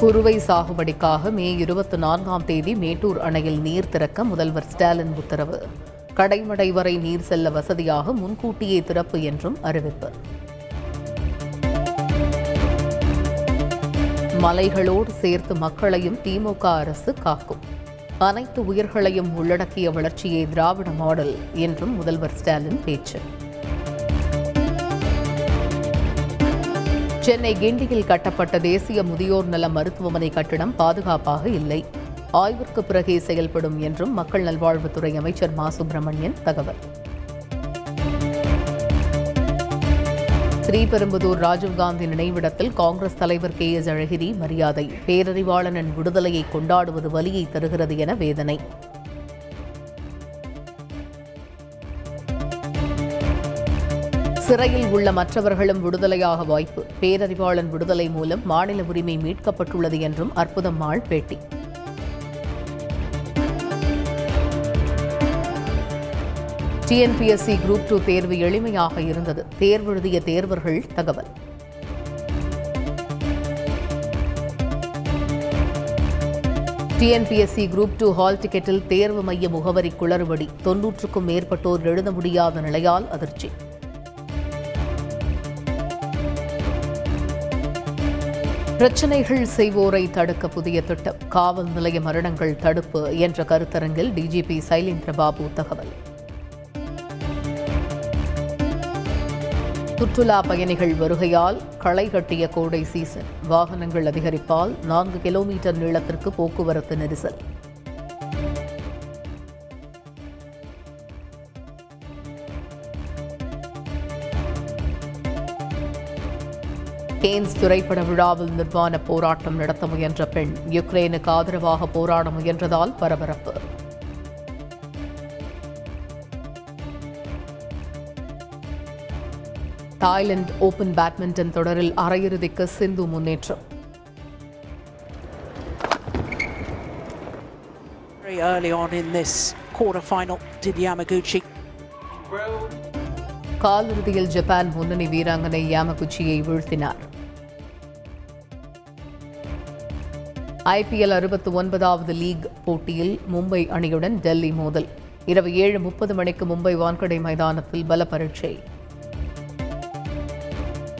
குறுவை சாகுபடிக்காக மே இருபத்தி நான்காம் தேதி மேட்டூர் அணையில் நீர் திறக்க முதல்வர் ஸ்டாலின் உத்தரவு. கடைமடை வரை நீர் செல்ல வசதியாக முன்கூட்டியே திறப்பு என்றும் அறிவிப்பு. மலைகளோடு சேர்த்து மக்களையும் திமுக அரசு காக்கும். அனைத்து உயிர்களையும் உள்ளடக்கிய வளர்ச்சியே திராவிட மாடல் என்றும் முதல்வர் ஸ்டாலின் பேச்சு. சென்னை கிண்டியில் கட்டப்பட்ட தேசிய முதியோர் நல மருத்துவமனை கட்டிடம் பாதுகாப்பாக இல்லை. ஆய்விற்கு பிறகே செயல்படும் என்றும் மக்கள் நல்வாழ்வுத்துறை அமைச்சர் மா. சுப்பிரமணியன் தகவல். ஸ்ரீபெரும்புதூர் ராஜீவ்காந்தி நினைவிடத்தில் காங்கிரஸ் தலைவர் கே. எஸ். அழகிரி மரியாதை பேரறிவாளனின் விடுதலையை கொண்டாடுவது வலியை தருகிறது என வேதனை. சிறையில் உள்ள மற்றவர்களும் விடுதலையாக வாய்ப்பு. பேரறிவாளன் விடுதலை மூலம் மாநில உரிமை மீட்கப்பட்டுள்ளது என்றும் அற்புதம்மாள் பேட்டி. டிஎன்பிஎஸ்சி குரூப் டூ தேர்வு எளிமையாக இருந்தது. தேர்வெழுதிய தேர்வர்கள் தகவல். டிஎன்பிஎஸ்சி குரூப் டூ ஹால் டிக்கெட்டில் தேர்வு மைய முகவரி குளறுபடி. தொன்னூற்றுக்கும் மேற்பட்டோர் எழுத முடியாத நிலையால் அதிர்ச்சி. பிரச்சனைகள் செய்வோரை தடுக்க புதிய திட்டம் காவல் நிலைய மரணங்கள் தடுப்பு என்ற கருத்தரங்கில் டிஜிபி சைலேந்திர பாபு தகவல். சுற்றுலா பயணிகள் வருகையால் களை கட்டிய கோடை சீசன் வாகனங்கள் அதிகரிப்பால் நான்கு கிலோமீட்டர் நீளத்திற்கு போக்குவரத்து நெரிசல். கேன்ஸ் திரைப்பட விழாவில் நிர்வாண போராட்டம் நடத்த முயன்ற பெண் யுக்ரைனுக்கு ஆதரவாக போராட முயன்றதால் பரபரப்பு. தாய்லாந்து ஓபன் பேட்மிண்டன் தொடரில் அரையிறுதிக்கு சிந்து முன்னேற்றம். Very early on in this quarter final, did Yamaguchi. காலிறுதியில் ஜப்பான் முன்னணி வீராங்கனை யாமகுச்சியை வீழ்த்தினார். ஐபிஎல் அறுபத்தி ஒன்பதாவது லீக் போட்டியில் மும்பை அணியுடன் டெல்லி மோதல். இரவு ஏழு முப்பது மணிக்கு மும்பை வான்கடை மைதானத்தில் பல பரீட்சை